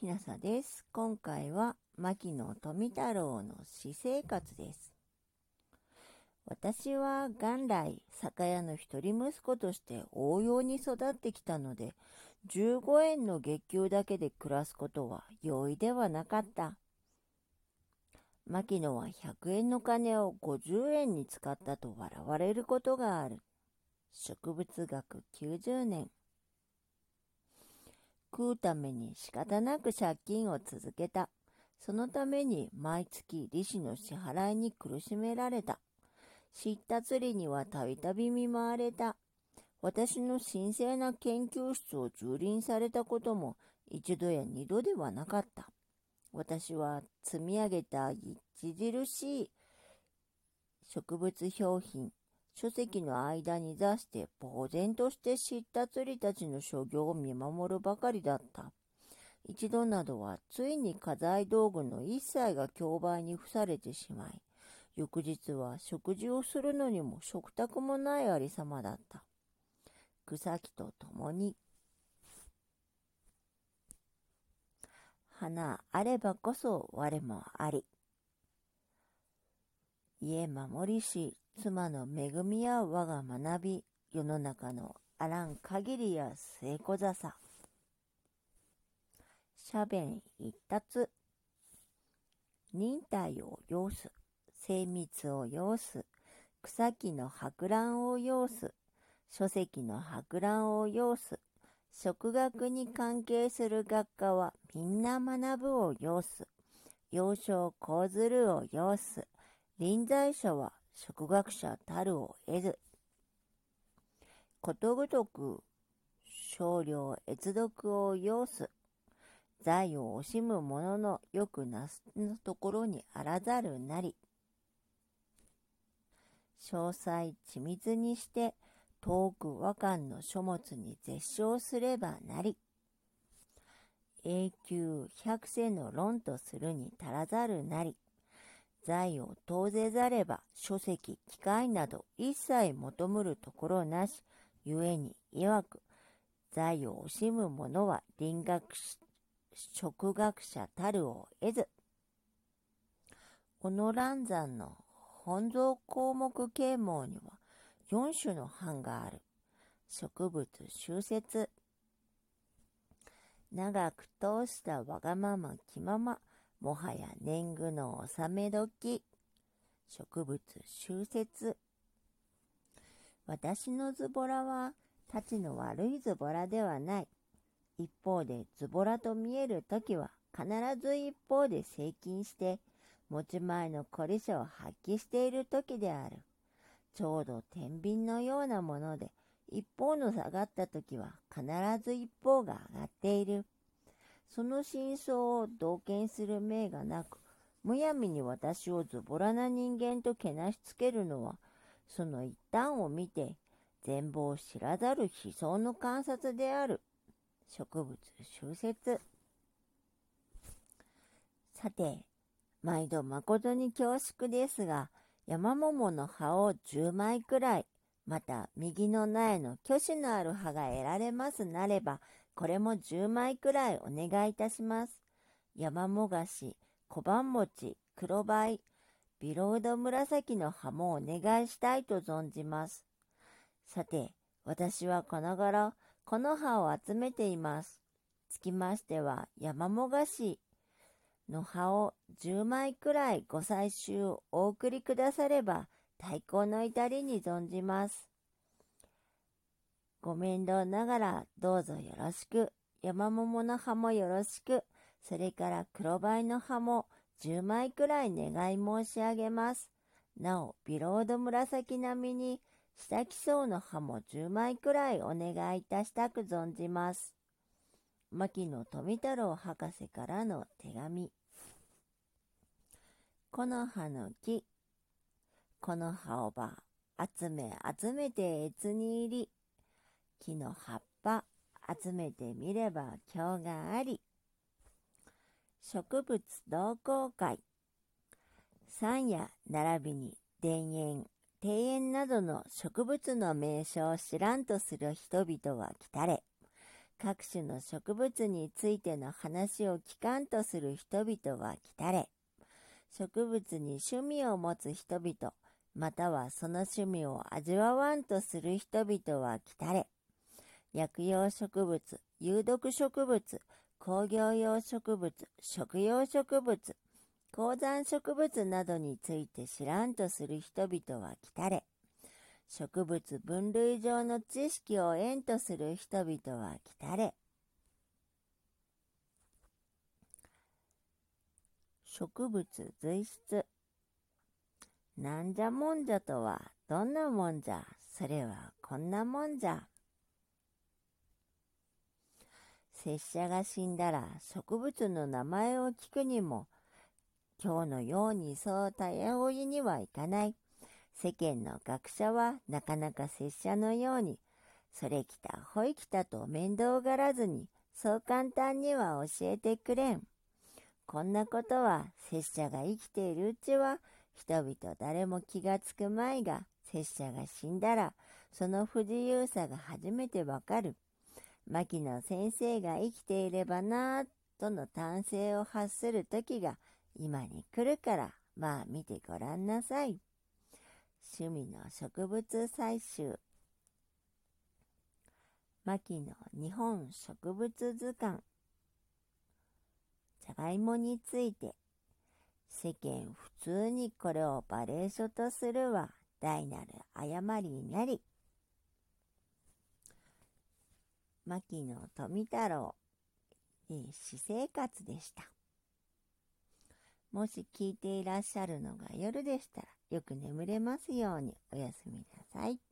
きなさです。今回は牧野富太郎の私生活です。私は元来酒屋の一人息子として応用に育ってきたので、15円の月給だけで暮らすことは容易ではなかった。牧野は100円の金を50円に使ったと笑われることがある。植物学90年。食うために仕方なく借金を続けた。そのために毎月利子の支払いに苦しめられた。知った釣りにはたびたび見舞われた。私の神聖な研究室を蹂躙されたことも一度や二度ではなかった。私は積み上げた著しい植物標品、書籍の間に座して呆然として知った釣りたちの所業を見守るばかりだった。一度などはついに家財道具の一切が競売に付されてしまい、翌日は食事をするのにも食卓もないありさまだった。草木と共に花あればこそ我もあり。家守りし妻の恵みや我が学び、世の中のあらん限りや末小笹。斜弁一達。忍耐を要す。精密を要す。草木の博覧を要す。書籍の博覧を要す。食学に関係する学科はみんな学ぶを要す。幼少講ずるを要す。臨在者は食学者たるを得ず。ことごとく少量閲読を要す。財を惜しむ者のよくなすのところにあらざるなり。詳細緻密にして遠く和漢の書物に絶唱すればなり。永久百世の論とするに足らざるなり。財を投ぜざれば書籍、機械など一切求むるところなし、故に曰く、財を惜しむ者は林学食学者たるを得ず。この乱山の本草項目啓蒙には4種の版がある。植物集説。長く通したわがまま気まま。もはや年貢の納め時。植物集節。私のズボラは、たちの悪いズボラではない。一方でズボラと見えるときは、必ず一方で接近して、持ち前の凝りさを発揮しているときである。ちょうど天秤のようなもので、一方の下がったときは必ず一方が上がっている。その真相を同見する命がなく、むやみに私をズボラな人間とけなしつけるのは、その一端を見て、全貌を知らざる悲壮の観察である。植物集説。さて、毎度誠に恐縮ですが、山桃の葉を10枚くらい、また右の苗の虚子のある葉が得られますなれば、これも10枚くらいお願いいたします。山もがし、小判餅、黒バイ、ビロード紫の葉もお願いしたいと存じます。さて、私はこの頃、この葉を集めています。つきましては、ヤマモガシの葉を10枚くらいご採集お送りくだされば、大幸の至りに存じます。ご面倒ながらどうぞよろしく。山桃の葉もよろしく。それから黒バイの葉も10枚くらい願い申し上げます。なお、ビロード紫並みに下木層の葉も10枚くらいお願いいたしたく存じます。牧野富太郎博士からの手紙。この葉の木。この葉をば、集め集めて越に入り。木の葉っぱ集めてみれば今日があり。植物同好会。山野並びに田園、庭園などの植物の名称を知らんとする人々は来たれ。各種の植物についての話を聞かんとする人々は来たれ。植物に趣味を持つ人々、またはその趣味を味わわんとする人々は来たれ。薬用植物、有毒植物、工業用植物、食用植物、鉱山植物などについて知らんとする人々は来たれ。植物分類上の知識を縁とする人々は来たれ。植物随筆なんじゃもんじゃとはどんなもんじゃそれはこんなもんじゃ。拙者が死んだら植物の名前を聞くにも今日のようにそうたやおいにはいかない。世間の学者はなかなか拙者のように、それきたほいきたと面倒がらずに、そう簡単には教えてくれん。こんなことは拙者が生きているうちは、人々誰も気がつくまいが、拙者が死んだら、その不自由さが初めてわかる。牧野先生が生きていればなぁ、との単性を発する時が今に来るから、まあ見てごらんなさい。趣味の植物採集。牧野日本植物図鑑。じゃがいもについて、世間普通にこれをバレー書とするは大なる誤りになり。牧野富太郎え、私生活でした。もし聞いていらっしゃるのが夜でしたら、よく眠れますようにおやすみなさい。